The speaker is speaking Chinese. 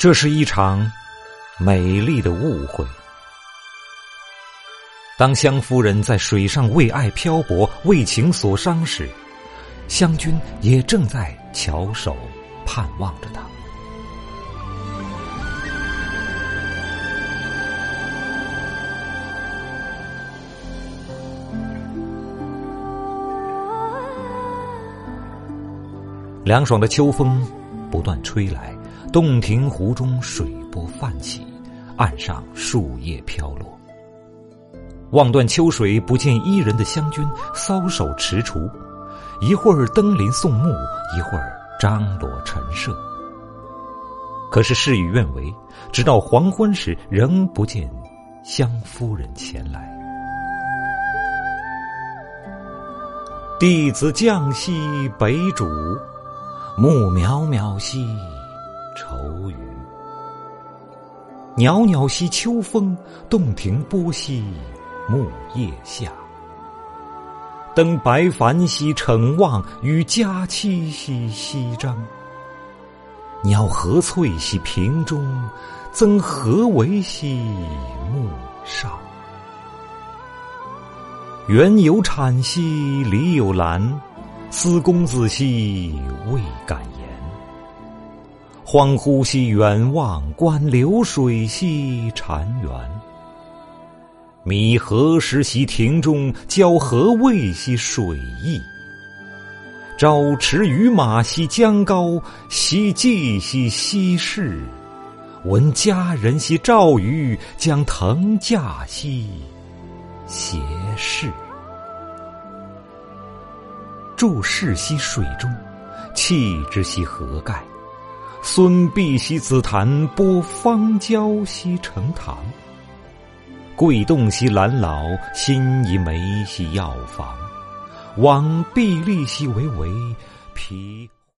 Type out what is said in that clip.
这是一场美丽的误会。当湘夫人在水上为爱漂泊、为情所伤时，湘君也正在翘首盼望着他。凉爽的秋风不断吹来，洞庭湖中水波泛起，岸上树叶飘落。望断秋水不见伊人的湘君搔首踟蹰，一会儿登临送目，一会儿张罗陈设。可是事与愿违，直到黄昏时，仍不见湘夫人前来。弟子降兮北渚。暮渺渺兮愁余，袅袅兮秋风，洞庭波兮木叶下。登白帆兮骋望，与佳期兮西张。鸟何翠兮平中，曾何为兮木上。园有产兮篱有兰。思公子兮未敢言，恍惚兮远望，观流水兮潺湲。迷何时兮庭中，交何未兮水意。朝驰于马兮江高，夕寄兮西市。闻佳人兮赵宇，将腾驾兮斜视。注视兮水中，弃之兮何盖？孙膑兮紫檀，播芳娇兮成堂。桂栋兮兰老，辛夷梅兮药房。往荜荔兮为围，披。